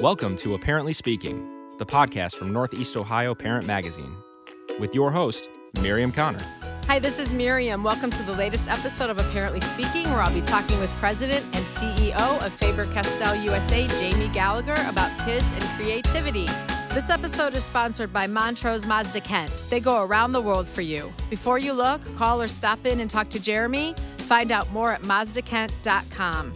Welcome to Apparently Speaking, the podcast from Northeast Ohio Parent Magazine, with your host, Miriam Connor. Hi, this is Miriam. Welcome to the latest episode of Apparently Speaking, where I'll be talking with President and CEO of Faber Castell USA, Jamie Gallagher, about kids and creativity. This episode is sponsored by Montrose Mazda Kent. They go around the world for you. Before you look, call or stop in and talk to Jeremy. Find out more at mazdakent.com.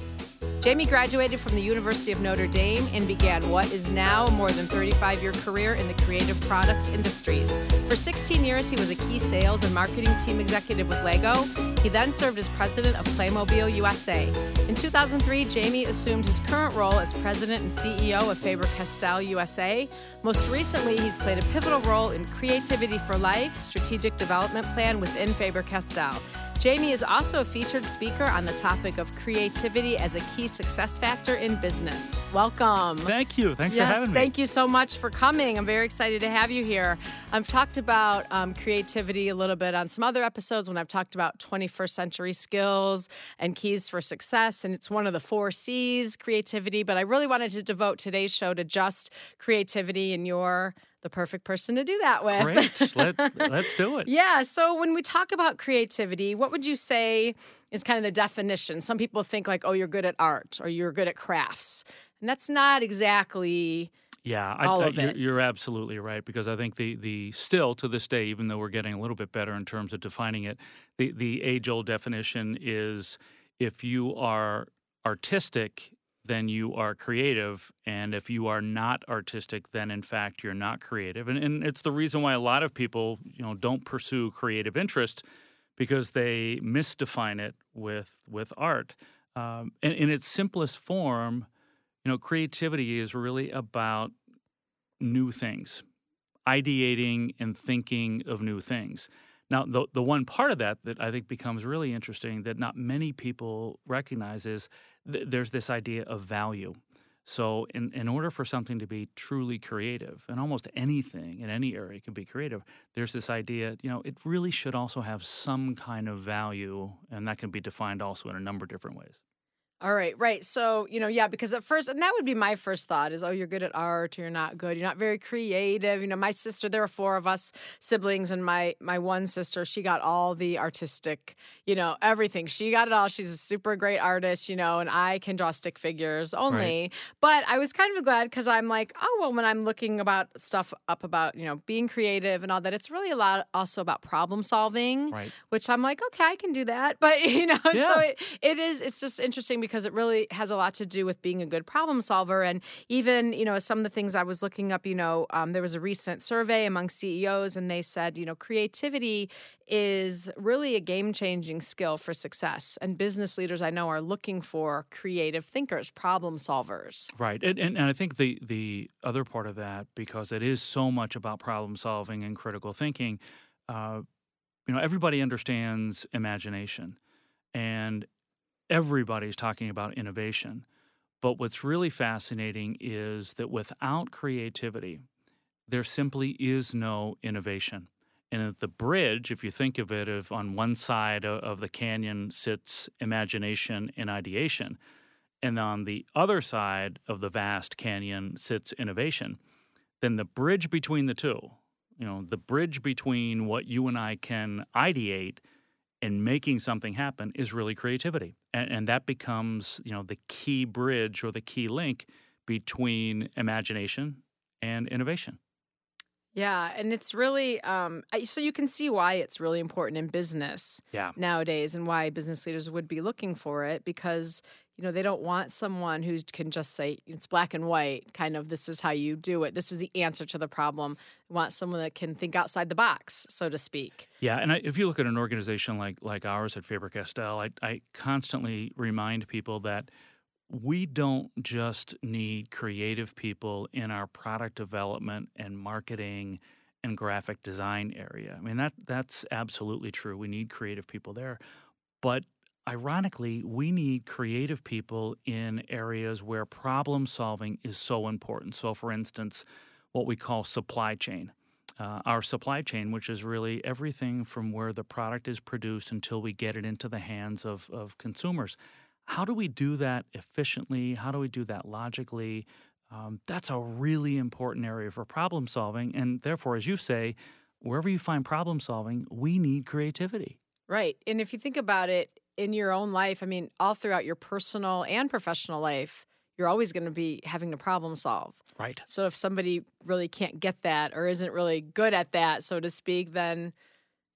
Jamie graduated from the University of Notre Dame and began what is now a more than 35 year career in the creative products industries. For 16 years, he was a key sales and marketing team executive with Lego. He then served as president of Playmobil USA. In 2003, Jamie assumed his current role as president and CEO of Faber Castell USA. Most recently, he's played a pivotal role in Creativity for Life, strategic development plan within Faber Castell. Jamie is also a featured speaker on the topic of creativity as a key success factor in business. Welcome. Thank you. Thanks yes, for having me. Thank you so much for coming. I'm very excited to have you here. I've talked about um, creativity a little bit on some other episodes when I've talked about 21st century skills and keys for success. And it's one of the four C's creativity. But I really wanted to devote today's show to just creativity and your the perfect person to do that with. Great. Let, let's do it. Yeah. So when we talk about creativity, what would you say is kind of the definition? Some people think like, oh, you're good at art or you're good at crafts. And that's not exactly yeah, I, I, you're, you're, absolutely right because I think the the still to this day, even though we're getting a little bit better in terms of defining it, the the age old definition is if you are artistic then you are creative. And if you are not artistic, then in fact you're not creative. And, and it's the reason why a lot of people, you know, don't pursue creative interest because they misdefine it with with art. Um, and in its simplest form, you know, creativity is really about new things, ideating and thinking of new things. Now, the the one part of that that I think becomes really interesting that not many people recognize is th- there's this idea of value. So, in, in order for something to be truly creative, and almost anything in any area can be creative, there's this idea, you know, it really should also have some kind of value, and that can be defined also in a number of different ways. All right, right. So, you know, yeah, because at first, and that would be my first thought is, oh, you're good at art, or you're not good, you're not very creative. You know, my sister, there are four of us siblings, and my my one sister, she got all the artistic, you know, everything. She got it all. She's a super great artist, you know, and I can draw stick figures only. Right. But I was kind of glad because I'm like, oh, well, when I'm looking about stuff up about, you know, being creative and all that, it's really a lot also about problem solving, right. which I'm like, okay, I can do that. But, you know, yeah. so it, it is, it's just interesting because because it really has a lot to do with being a good problem solver. And even, you know, some of the things I was looking up, you know, um, there was a recent survey among CEOs, and they said, you know, creativity is really a game changing skill for success. And business leaders I know are looking for creative thinkers, problem solvers. Right. And, and, and, I think the, the other part of that, because it is so much about problem solving and critical thinking, uh, you know, everybody understands imagination. And everybody's talking about innovation. But what's really fascinating is that without creativity, there simply is no innovation. And at the bridge, if you think of it, if on one side of the canyon sits imagination and ideation, and on the other side of the vast canyon sits innovation, then the bridge between the two, you know, the bridge between what you and I can ideate and making something happen is really creativity. And, and, that becomes, you know, the key bridge or the key link between imagination and innovation. Yeah, and it's really um, so you can see why it's really important in business yeah. nowadays, and why business leaders would be looking for it because you know they don't want someone who can just say it's black and white, kind of this is how you do it, this is the answer to the problem. They want someone that can think outside the box, so to speak. Yeah, and I, if you look at an organization like like ours at Faber Castell, I, I constantly remind people that we don't just need creative people in our product development and marketing and graphic design area. I mean that that's absolutely true. We need creative people there. But ironically, we need creative people in areas where problem solving is so important. So for instance, what we call supply chain. Uh, our supply chain, which is really everything from where the product is produced until we get it into the hands of, of consumers how do we do that efficiently? How do we do that logically? um, that's a really important area for problem solving. And therefore, as you say, wherever you find problem solving, we need creativity. Right. And if you think about it in your own life, I mean, all throughout your personal and professional life, you're always going to be having to problem solve. Right. So if somebody really can't get that or isn't really good at that, so to speak, then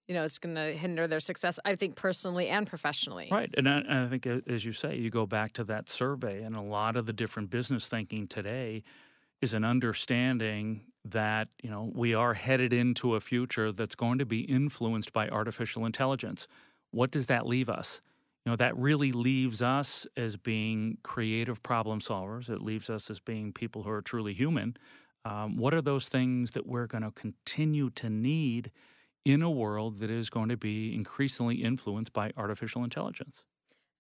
you know it's going to hinder their success. I think personally and professionally. Right, and I, and I think as you say, you go back to that survey, and a lot of the different business thinking today is an understanding that you know we are headed into a future that's going to be influenced by artificial intelligence. What does that leave us? You know, that really leaves us as being creative problem solvers. It leaves us as being people who are truly human. Um, what are those things that we're going to continue to need in a world that is going to be increasingly influenced by artificial intelligence?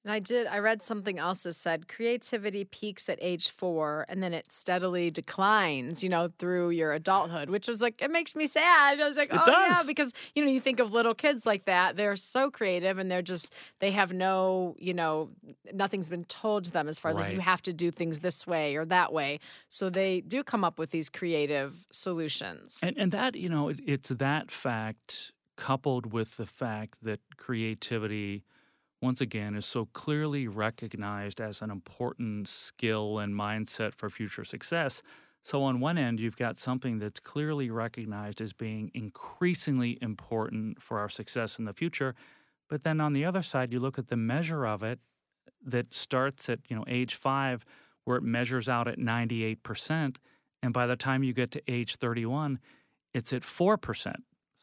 And I did, I read something else that said creativity peaks at age four and then it steadily declines, you know, through your adulthood, which was like, it makes me sad. I was like, It oh, does. yeah, because, you know, you think of little kids like that. They're so creative and they're just, they have no, you know, nothing's been told to them as far as like, you have to do things this way or that way. So they do come up with these creative solutions. And and that you know it, it's that fact coupled with the fact that creativity once again is so clearly recognized as an important skill and mindset for future success. So on one end you've got something that's clearly recognized as being increasingly important for our success in the future, but then on the other side you look at the measure of it that starts at, you know, age 5 where it measures out at 98% and by the time you get to age 31 it's at 4%.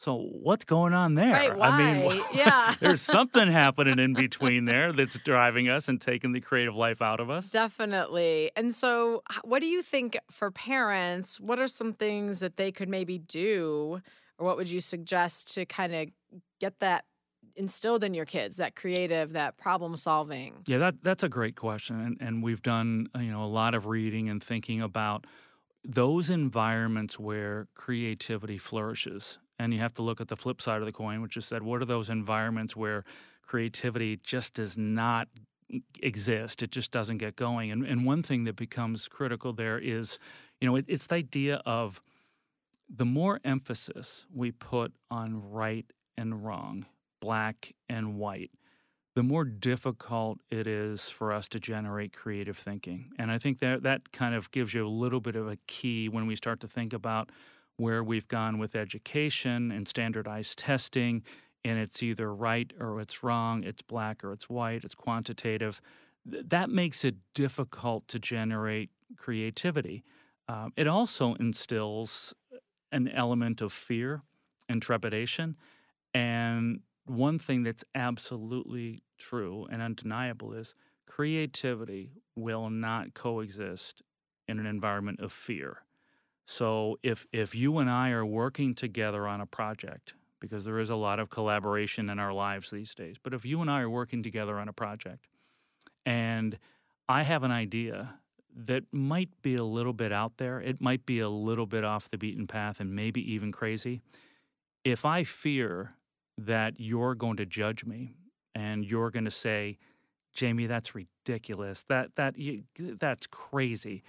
So what's going on there? Right, I mean. Yeah. there's something happening in between there that's driving us and taking the creative life out of us. Definitely. And so, what do you think for parents? What are some things that they could maybe do, or what would you suggest to kind of get that instilled in your kids, that creative, that problem solving? Yeah, that that's a great question, and and we've done uh, you know a lot of reading and thinking about those environments where creativity flourishes. And you have to look at the flip side of the coin, which is said, what are those environments where creativity just does not exist? It just doesn't get going. And and one thing that becomes critical there is, you know, it, it's the idea of the more emphasis we put on right and wrong, black and white, the more difficult it is for us to generate creative thinking. And I think that that kind of gives you a little bit of a key when we start to think about where we've gone with education and standardized testing and it's either right or it's wrong, it's black or it's white, it's quantitative. That makes it difficult to generate creativity. Um, it also instills an element of fear and trepidation. And one thing that's absolutely true and undeniable is creativity will not coexist in an environment of fear. So if if you and I are working together on a project, because there is a lot of collaboration in our lives these days, but if you and I are working together on a project and I have an idea that might be a little bit out there, it might be a little bit off the beaten path and maybe even crazy. If I fear that you're going to judge me and you're going to say, Jamie, that's ridiculous. That that you, that's crazy.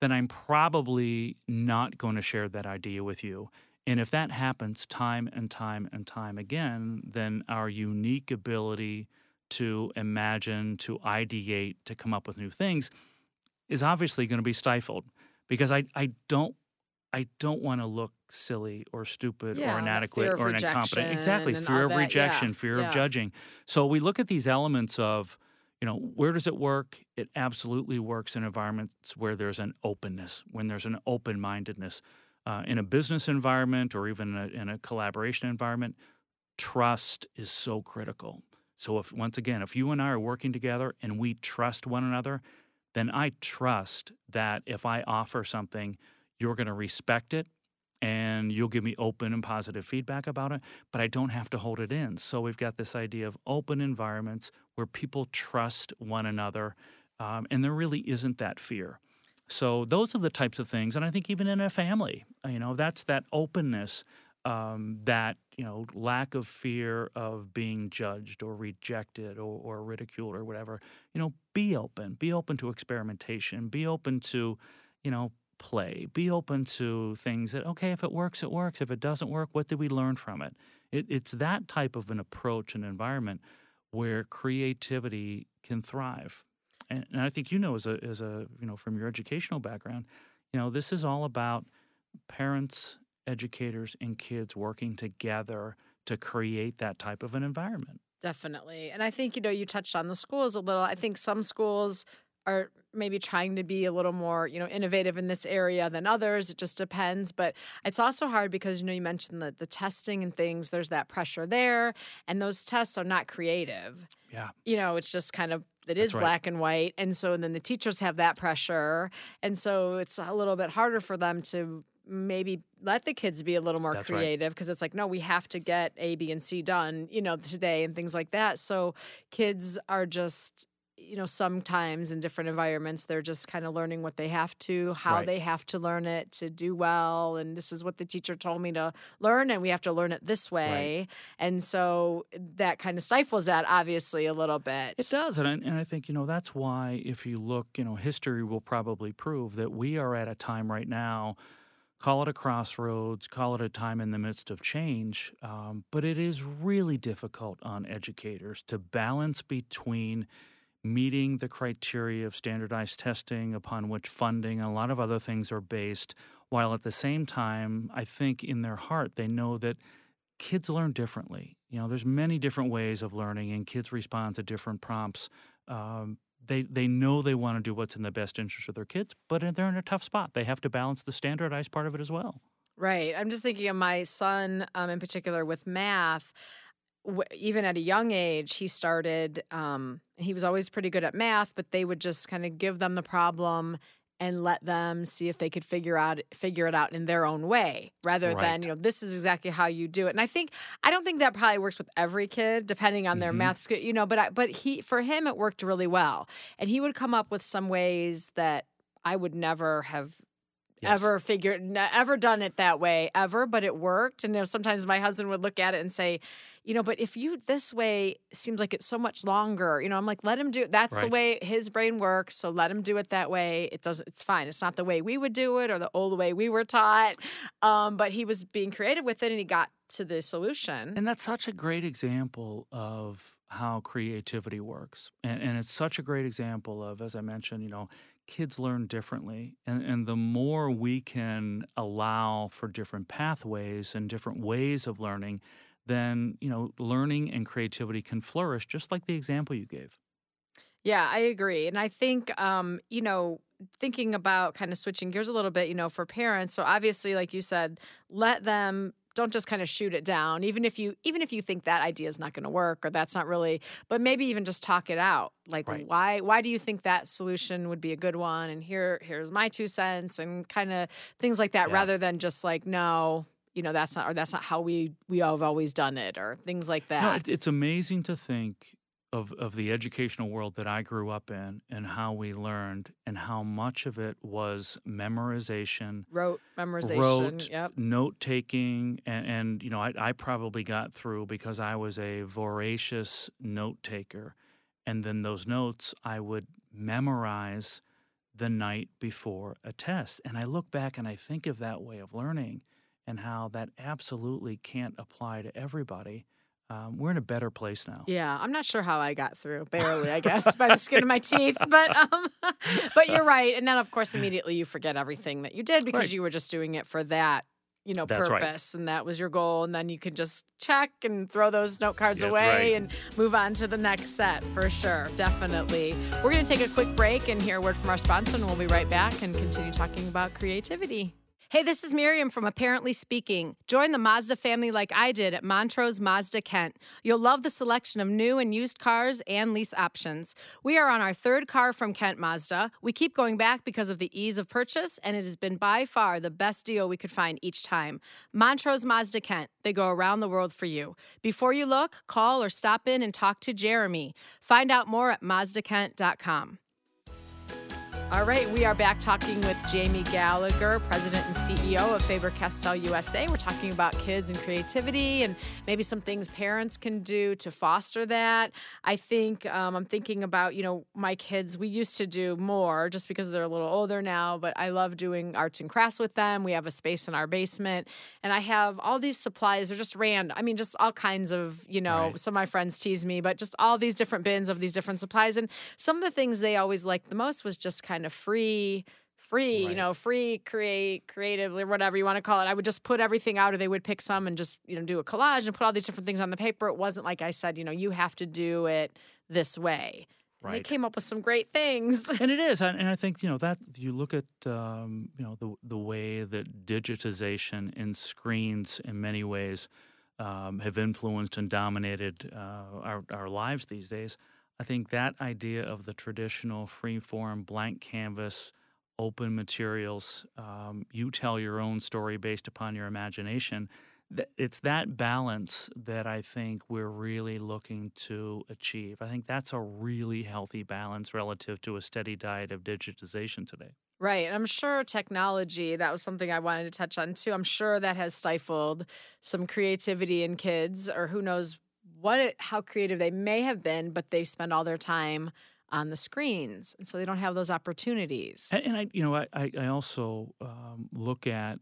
Then I'm probably not going to share that idea with you. And if that happens time and time and time again, then our unique ability to imagine, to ideate, to come up with new things is obviously going to be stifled because I, I don't I don't want to look silly or stupid Yeah, or inadequate fear or incompetent. Exactly, fear of that, yeah, rejection, fear yeah. of judging. So we look at these elements of, you know, where does it work? It absolutely works in environments where there's an openness, when there's an open mindedness. Uh, in a business environment or even in a, in a collaboration environment, trust is so critical. So if once again, if you and I are working together and we trust one another, then I trust that if I offer something, you're going to respect it and you'll give me open and positive feedback about it, but I don't have to hold it in. So we've got this idea of open environments where people trust one another, um, and there really isn't that fear. So those are the types of things, and I think even in a family, uh, you know, that's that openness, um, that you know, lack of fear of being judged or rejected or, or ridiculed or whatever. You know, be open, be open to experimentation, be open to, you know, play. Be open to things that, okay, if it works, it works. If it doesn't work, what did we learn from it? it it's that type of an approach and environment where creativity can thrive. And, and I think you know, as a, as a, you know, from your educational background, you know, this is all about parents, educators, and kids working together to create that type of an environment. Definitely. And I think, you know, you touched on the schools a little. I think some schools are maybe trying to be a little more, you know, innovative in this area than others. It just depends. But it's also hard because, you know, you mentioned the, the testing and things, there's that pressure there. And those tests are not creative. Yeah. You know, it's just kind of it is right. black and white. And so then the teachers have that pressure. And so it's a little bit harder for them to maybe let the kids be a little more That's creative because it's like no we have to get a b and c done you know today and things like that so kids are just you know sometimes in different environments they're just kind of learning what they have to how Right. they have to learn it to do well and this is what the teacher told me to learn and we have to learn it this way and so that kind of stifles that obviously a little bit It does, and I, and I think you know that's why if you look, you know, history will probably prove that we are at a time right now. Call it a crossroads, call it a time in the midst of change, um, but it is really difficult on educators to balance between meeting the criteria of standardized testing upon which funding and a lot of other things are based, while at the same time, I think in their heart they know that kids learn differently. You know, there's many different ways of learning, and kids respond to different prompts. Um, they they know they want to do what's in the best interest of their kids, but they're in a tough spot. They have to balance the standardized part of it as well. Right. I'm just thinking of my son um, in particular with math. W- even at a young age, he started, um, he was always pretty good at math, but they would just kind of give them the problem and let them see if they could figure out figure it out in their own way rather than you know this is exactly how you do it. And i think i don't think that probably works with every kid depending on their Mhm. math skill you know but I, but he for him it worked really well. And he would come up with some ways that i would never have Yes. ever figured ever done it that way ever but it worked. And you know sometimes my husband would look at it and say you know but if you this way seems like it's so much longer you know i'm like let him do it. That's the way his brain works so let him do it that way. It doesn't it's fine. It's not the way we would do it or the old way we were taught. Um, but he was being creative with it and he got to the solution. And that's such a great example of how creativity works. And, and it's such a great example of, as I mentioned, you know, kids learn differently. And, and the more we can allow for different pathways and different ways of learning, then, you know, learning and creativity can flourish, just like the example you gave. Yeah, I agree. And I think, um, you know, thinking about kind of switching gears a little bit, you know, for parents. So obviously, like you said, let them don't just kind of shoot it down even if you even if you think that idea is not going to work or that's not really but maybe even just talk it out like Right. why why do you think that solution would be a good one and here here's my two cents and kind of things like that Yeah. rather than just like no you know that's not or that's not how we we all have always done it or things like that No, it's amazing to think of, of the educational world that I grew up in and how we learned and how much of it was memorization, rote memorization wrote, yep note taking, and, and you know, I, I probably got through because I was a voracious note taker. And then those notes I would memorize the night before a test. And I look back and I think of that way of learning and how that absolutely can't apply to everybody. Um, we're in a better place now. Yeah, I'm not sure how I got through. Barely, I guess, by the skin of my teeth. But um, but you're right. And then of course immediately you forget everything that you did because Right. you were just doing it for that, you know, That's right. purpose. And that was your goal. And then you can just check and throw those note cards That's away right. and move on to the next set for sure. Definitely. We're gonna take a quick break and hear a word from our sponsor, and we'll be right back and continue talking about creativity. Hey, this is Miriam from Apparently Speaking. Join the Mazda family like I did at Montrose Mazda Kent. You'll love the selection of new and used cars and lease options. We are on our third car from Kent Mazda. We keep going back because of the ease of purchase, and it has been by far the best deal we could find each time. Montrose Mazda Kent. They go around the world for you. Before you look, call or stop in and talk to Jeremy. Find out more at mazdakent.com. All right, we are back talking with Jamie Gallagher, President and CEO of Faber Castell USA. We're talking about kids and creativity and maybe some things parents can do to foster that. I think um, I'm thinking about, you know, my kids, we used to do more just because they're a little older now, but I love doing arts and crafts with them. We have a space in our basement, and I have all these supplies. They're just random. I mean, just all kinds of, you know, right. some of my friends tease me, but just all these different bins of these different supplies. And some of the things they always liked the most was just kind kind of free free, right. you know, free create creatively, whatever you want to call it. I would just put everything out or they would pick some and just, you know, do a collage and put all these different things on the paper. It wasn't like I said, you know, you have to do it this way. Right. They came up with some great things. and it is. And I think, you know, that you look at, um, you know, the, the way that digitization and screens in many ways um, have influenced and dominated uh, our, our lives these days. I think that idea of the traditional free form, blank canvas, open materials, um, you tell your own story based upon your imagination. It's that balance that I think we're really looking to achieve. I think that's a really healthy balance relative to a steady diet of digitization today. Right. I'm sure technology, that was something I wanted to touch on too. I'm sure that has stifled some creativity in kids, or who knows what how creative they may have been, but they spend all their time on the screens, and so they don't have those opportunities. And, and I, you know, I, I also um, look at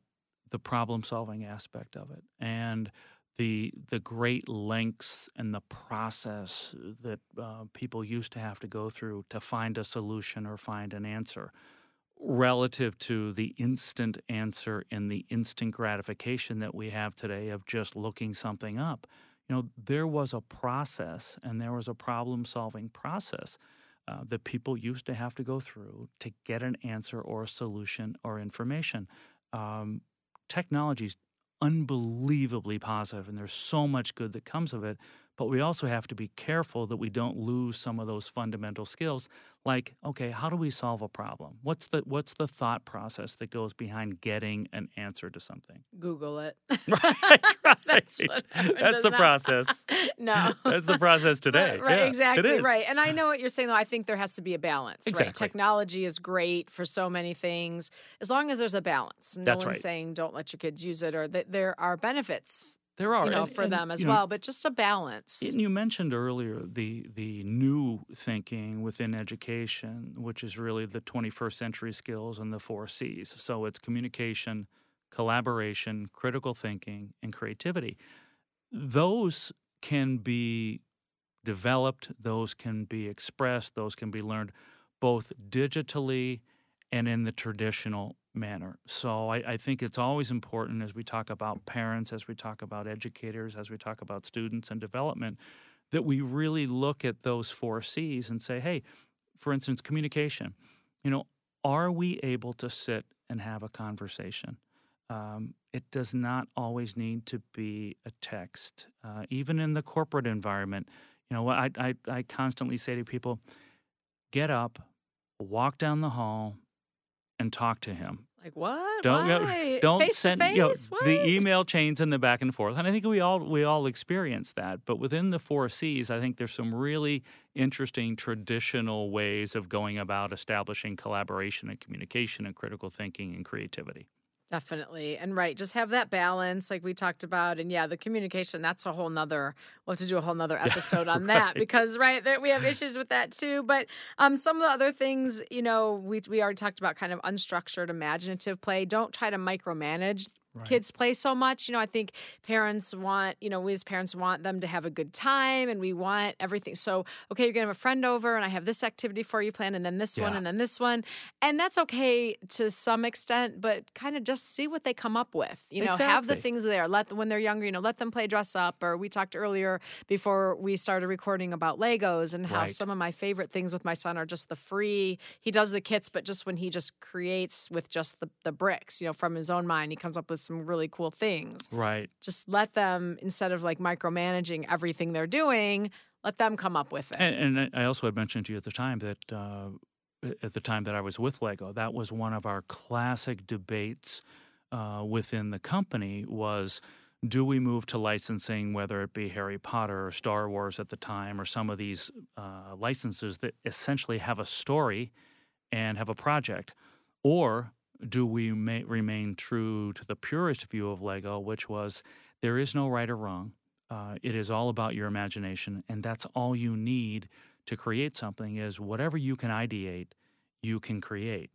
the problem solving aspect of it, and the the great lengths and the process that uh, people used to have to go through to find a solution or find an answer relative to the instant answer and the instant gratification that we have today of just looking something up you know, there was a process and there was a problem solving process uh, that people used to have to go through to get an answer or a solution or information. Um, Technology is unbelievably positive, and there's so much good that comes of it. But we also have to be careful that we don't lose some of those fundamental skills like okay how do we solve a problem? What's the what's the thought process that goes behind getting an answer to something? Google it. Right, right. that's, that's the not. process. No. That's the process today. right yeah, exactly right. And i know what you're saying though. I think there has to be a balance exactly. right technology is great for so many things. As long as there's a balance. No that's one's right. saying don't let your kids use it or that there are benefits there are, you know, and, for and, them as know, well, but just a balance. And you mentioned earlier the the new thinking within education, which is really the 21st century skills and the four C's. So it's communication, collaboration, critical thinking, and creativity. Those can be developed, those can be expressed, those can be learned both digitally and in the traditional manner. So I, I, think it's always important as we talk about parents, as we talk about educators, as we talk about students and development, that we really look at those four C's and say, hey, for instance, communication. You know, are we able to sit and have a conversation? Um, it does not always need to be a text. Uh, even in the corporate environment, you know, I, I, I constantly say to people, get up, walk down the hall, and talk to him. Like what? Don't Why? don't face send face? you know, the email chains and the back and forth. And I think we all we all experience that. But within the four C's, I think there's some really interesting traditional ways of going about establishing collaboration and communication and critical thinking and creativity. Definitely. And right, just have that balance like we talked about. And yeah, the communication, that's a whole nother, we'll have to do a whole nother episode on right. that because, right, that we have issues with that too. But um, some of the other things, you know, we, we already talked about kind of unstructured, imaginative play. Don't try to micromanage Right. kids play so much. You know, I think parents want, you know, we as parents want them to have a good time and we want everything. So, okay, you're going to have a friend over and I have this activity for you planned and then this yeah. one and then this one. And that's okay to some extent, but kind of just see what they come up with. You know, exactly. have the things there. Let them, when they're younger, you know, let them play dress up. Or we talked earlier before we started recording about Legos and how right. some of my favorite things with my son are just the free, he does the kits, but just when he just creates with just the, the bricks, you know, from his own mind, he comes up with some really cool things. Right. Just let them, instead of like micromanaging everything they're doing, let them come up with it. And, and I also had mentioned to you at the time that uh, at the time that I was with Lego, that was one of our classic debates uh, within the company was do we move to licensing, whether it be Harry Potter or Star Wars at the time, or some of these uh, licenses that essentially have a story and have a project? Or do we remain true to the purest view of Lego, which was there is no right or wrong? Uh, it is all about your imagination, and that's all you need to create something. Is whatever you can ideate, you can create.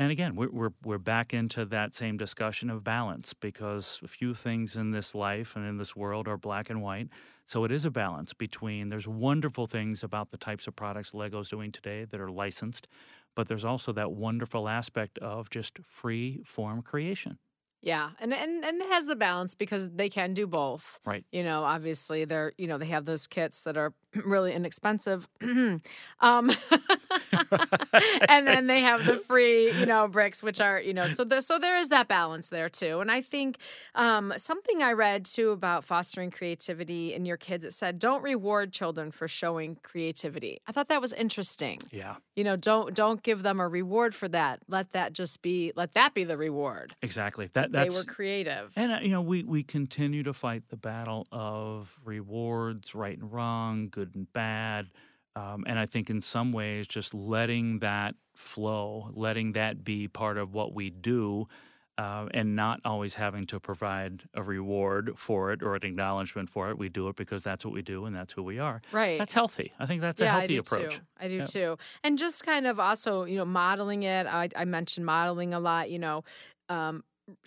And again, we're, we're, we're back into that same discussion of balance because a few things in this life and in this world are black and white. So it is a balance between there's wonderful things about the types of products Lego's doing today that are licensed, but there's also that wonderful aspect of just free form creation. Yeah, and and and it has the balance because they can do both. Right. You know, obviously they're you know they have those kits that are really inexpensive, um, and then they have the free you know bricks, which are you know so there so there is that balance there too. And I think um, something I read too about fostering creativity in your kids. It said don't reward children for showing creativity. I thought that was interesting. Yeah. You know, don't don't give them a reward for that. Let that just be let that be the reward. Exactly. That They that's were creative. And uh, you know, we we continue to fight the battle of rewards, right and wrong, good and bad, um, and I think in some ways, just letting that flow, letting that be part of what we do, uh, and not always having to provide a reward for it or an acknowledgement for it. We do it because that's what we do and that's who we are. Right. That's healthy. I think that's a healthy I do approach. Too. I do Yeah. too. And just kind of also, you know, modeling it. I, I mentioned modeling a lot, you know. Um,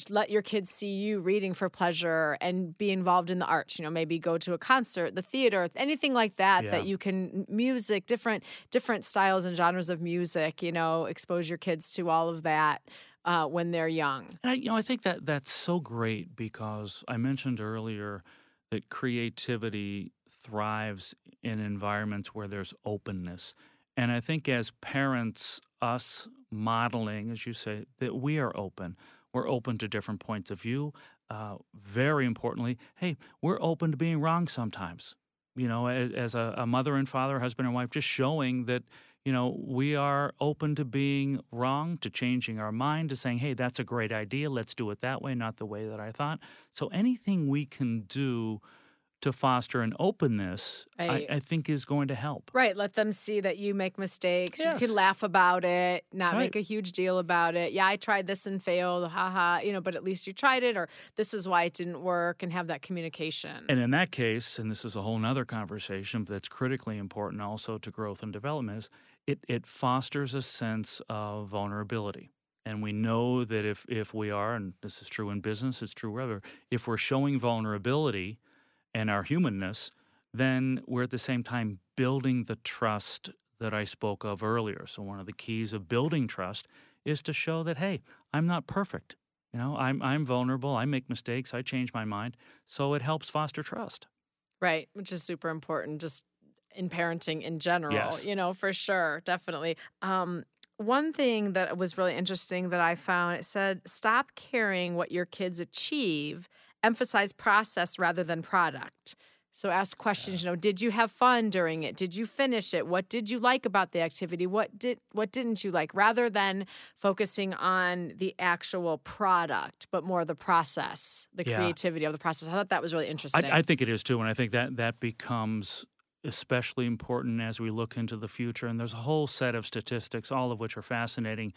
let your kids see you reading for pleasure and be involved in the arts you know maybe go to a concert the theater anything like that Yeah. that you can music different different styles and genres of music you know expose your kids to all of that uh, when they're young And I, you know, I think that that's so great because I mentioned earlier that creativity thrives in environments where there's openness. And I think as parents, us modeling, as you say, that we are open. We're open to different points of view. Uh, very importantly, hey, we're open to being wrong sometimes. You know, as, as a, a mother and father, husband and wife, just showing that you know, we are open to being wrong, to changing our mind, to saying, hey, that's a great idea. Let's do it that way, not the way that I thought. So anything we can do to foster an openness, Right. I, I think is going to help. Right. Let them see that you make mistakes. You can laugh about it, not Right. make a huge deal about it. Yeah, I tried this and failed. Haha. You know, but at least you tried it, or this is why it didn't work, and have that communication. And in that case, and this is a whole nother conversation, but that's critically important also to growth and development, is it, it fosters a sense of vulnerability. And we know that if, if we are, and this is true in business, it's true wherever, if we're showing vulnerability and our humanness, then we're at the same time building the trust that I spoke of earlier. So one of the keys of building trust is to show that, hey, I'm not perfect. You know, I'm I'm vulnerable. I make mistakes. I change my mind. So it helps foster trust. Right, which is super important just in parenting in general, Yes. you know, for sure, definitely. Um, one thing that was really interesting that I found it said, stop caring what your kids achieve, emphasize process rather than product. So ask questions, you know, did you have fun during it? Did you finish it? What did you like about the activity? What did what didn't you like? Rather than focusing on the actual product, but more the process, the Yeah. creativity of the process. I thought that was really interesting. I, I think it is too, and I think that that becomes especially important as we look into the future. And there's a whole set of statistics, all of which are fascinating,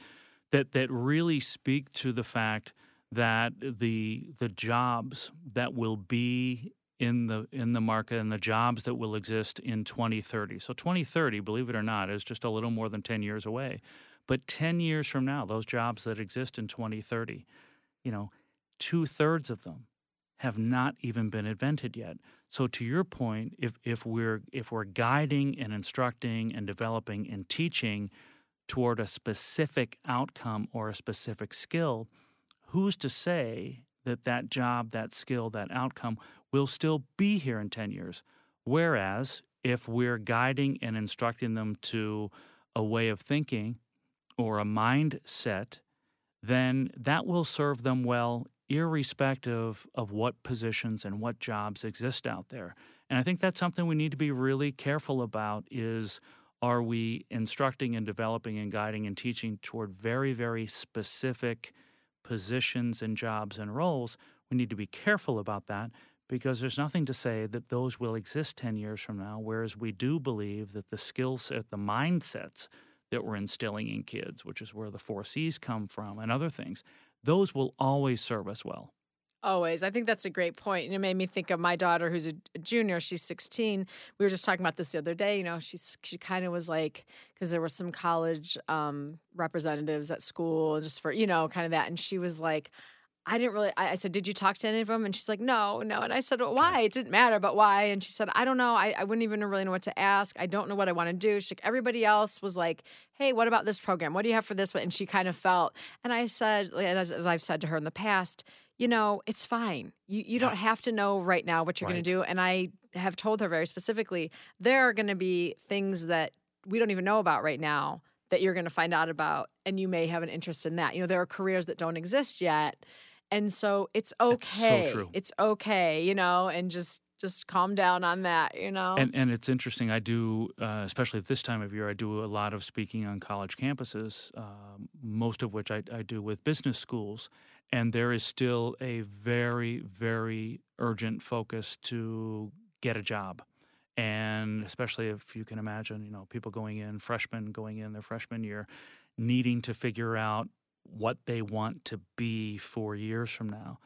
that that really speak to the fact that the the jobs that will be in the in the market and the jobs that will exist in 2030. So 2030, believe it or not, is just a little more than 10 years away. But 10 years from now, those jobs that exist in 2030, you know, two thirds of them have not even been invented yet. So to your point, if if we're if we're guiding and instructing and developing and teaching toward a specific outcome or a specific skill, who's to say that that job, that skill, that outcome will still be here in 10 years? Whereas if we're guiding and instructing them to a way of thinking or a mindset, then that will serve them well irrespective of what positions and what jobs exist out there. And I think that's something we need to be really careful about is are we instructing and developing and guiding and teaching toward very very specific positions and jobs and roles? We need to be careful about that because there's nothing to say that those will exist 10 years from now whereas we do believe that the skill set, uh, the mindsets that we're instilling in kids, which is where the four C's come from and other things, those will always serve us well. Always. I think that's a great point. And it made me think of my daughter who's a junior. She's 16. We were just talking about this the other day. You know, she's she kind of was like, because there were some college um, representatives at school just for, you know, kind of that. And she was like, I didn't really. I, said, "Did you talk to any of them?" And she's like, "No, no." And I said, well, "Why?" It didn't matter, but why? And she said, "I don't know. I, I wouldn't even really know what to ask. I don't know what I want to do." Like, "Everybody else was like, hey, what about this program? What do you have for this?" One? And she kind of felt. And I said, as, as I've said to her in the past, you know, it's fine. You you don't have to know right now what you're right. going to do. And I have told her very specifically, there are going to be things that we don't even know about right now that you're going to find out about, and you may have an interest in that. You know, there are careers that don't exist yet and so it's okay. So it's okay, you know, and just just calm down on that, you know. And and it's interesting. I do, uh, especially at this time of year, I do a lot of speaking on college campuses. Uh, most of which I, I do with business schools, and there is still a very very urgent focus to get a job. And especially if you can imagine, you know, people going in, freshmen going in their freshman year, needing to figure out what they want to be four years from now.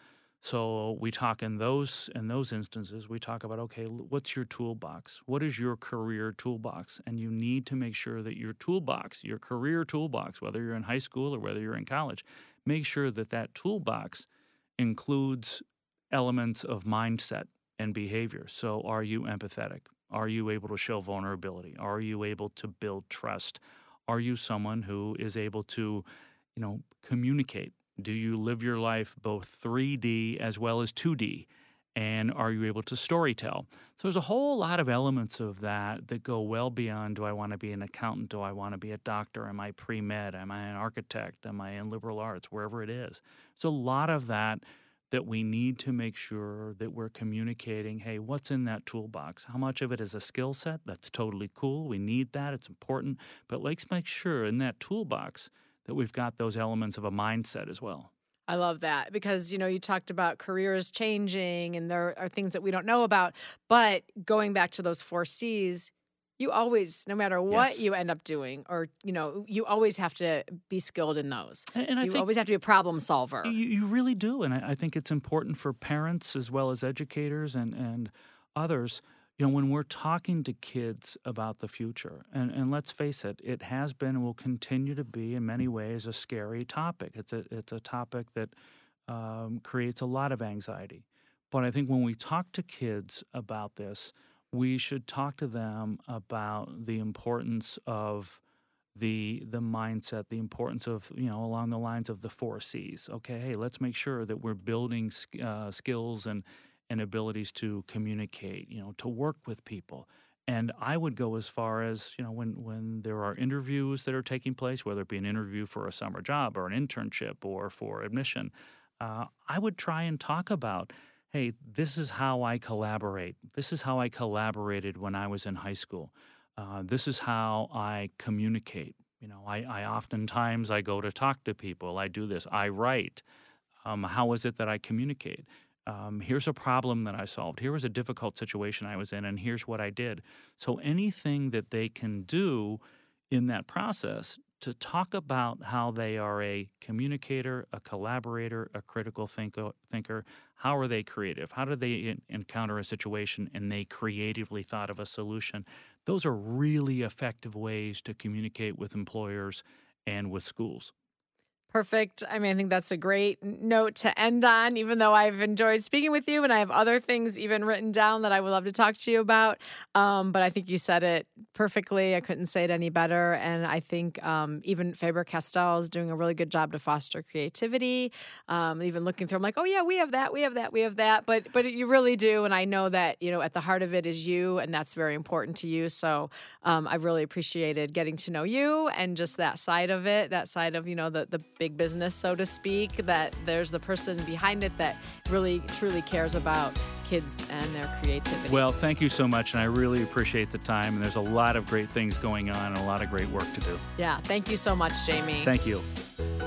So we talk in those in those instances. We talk about okay, what's your toolbox? What is your career toolbox? And you need to make sure that your toolbox, your career toolbox, whether you're in high school or whether you're in college, make sure that that toolbox includes elements of mindset and behavior. So are you empathetic? Are you able to show vulnerability? Are you able to build trust? Are you someone who is able to you know, communicate? Do you live your life both 3D as well as 2D? And are you able to storytell? So there's a whole lot of elements of that that go well beyond do I want to be an accountant? Do I want to be a doctor? Am I pre med? Am I an architect? Am I in liberal arts? Wherever it is. So a lot of that that we need to make sure that we're communicating hey, what's in that toolbox? How much of it is a skill set? That's totally cool. We need that. It's important. But let's make sure in that toolbox that we've got those elements of a mindset as well. I love that because you know you talked about careers changing and there are things that we don't know about, but going back to those 4 Cs, you always no matter what yes. you end up doing or you know you always have to be skilled in those and, and I you always have to be a problem solver you, you really do and I, I, think it's important for parents as well as educators and and others you know, when we're talking to kids about the future, and, and let's face it, it has been and will continue to be in many ways a scary topic. It's a, it's a topic that um, creates a lot of anxiety. But I think when we talk to kids about this, we should talk to them about the importance of the the mindset, the importance of you know along the lines of the four C's. Okay, hey, let's make sure that we're building uh, skills and and abilities to communicate, you know, to work with people. And I would go as far as, you know, when, when there are interviews that are taking place, whether it be an interview for a summer job or an internship or for admission, uh, I would try and talk about, hey, this is how I collaborate. This is how I collaborated when I was in high school. Uh, this is how I communicate. You know, I, I oftentimes I go to talk to people. I do this. I write. Um, how is it that I communicate? Um, here's a problem that I solved. Here was a difficult situation I was in, and here's what I did. So anything that they can do in that process to talk about how they are a communicator, a collaborator, a critical thinker. How are they creative? How do they encounter a situation and they creatively thought of a solution? Those are really effective ways to communicate with employers and with schools. Perfect. I mean, I think that's a great note to end on, even though I've enjoyed speaking with you and I have other things even written down that I would love to talk to you about. Um, but I think you said it perfectly. I couldn't say it any better. And I think um, even Faber Castell is doing a really good job to foster creativity. Um, even looking through, I'm like, oh, yeah, we have that, we have that, we have that. But, but you really do. And I know that, you know, at the heart of it is you, and that's very important to you. So um, I really appreciated getting to know you and just that side of it, that side of, you know, the, the big business, so to speak, that there's the person behind it that really truly cares about kids and their creativity. Well, thank you so much, and I really appreciate the time. And there's a lot of great things going on and a lot of great work to do. Yeah, thank you so much, Jamie. Thank you.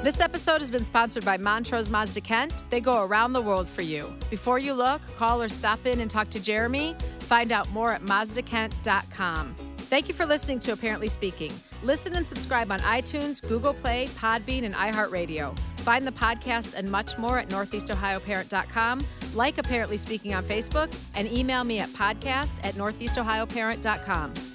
This episode has been sponsored by Montrose Mazda Kent. They go around the world for you. Before you look, call or stop in and talk to Jeremy. Find out more at mazdakent.com. Thank you for listening to Apparently Speaking. Listen and subscribe on iTunes, Google Play, Podbean, and iHeartRadio. Find the podcast and much more at northeastohioparent.com. Like Apparently Speaking on Facebook and email me at podcast at northeastohioparent.com.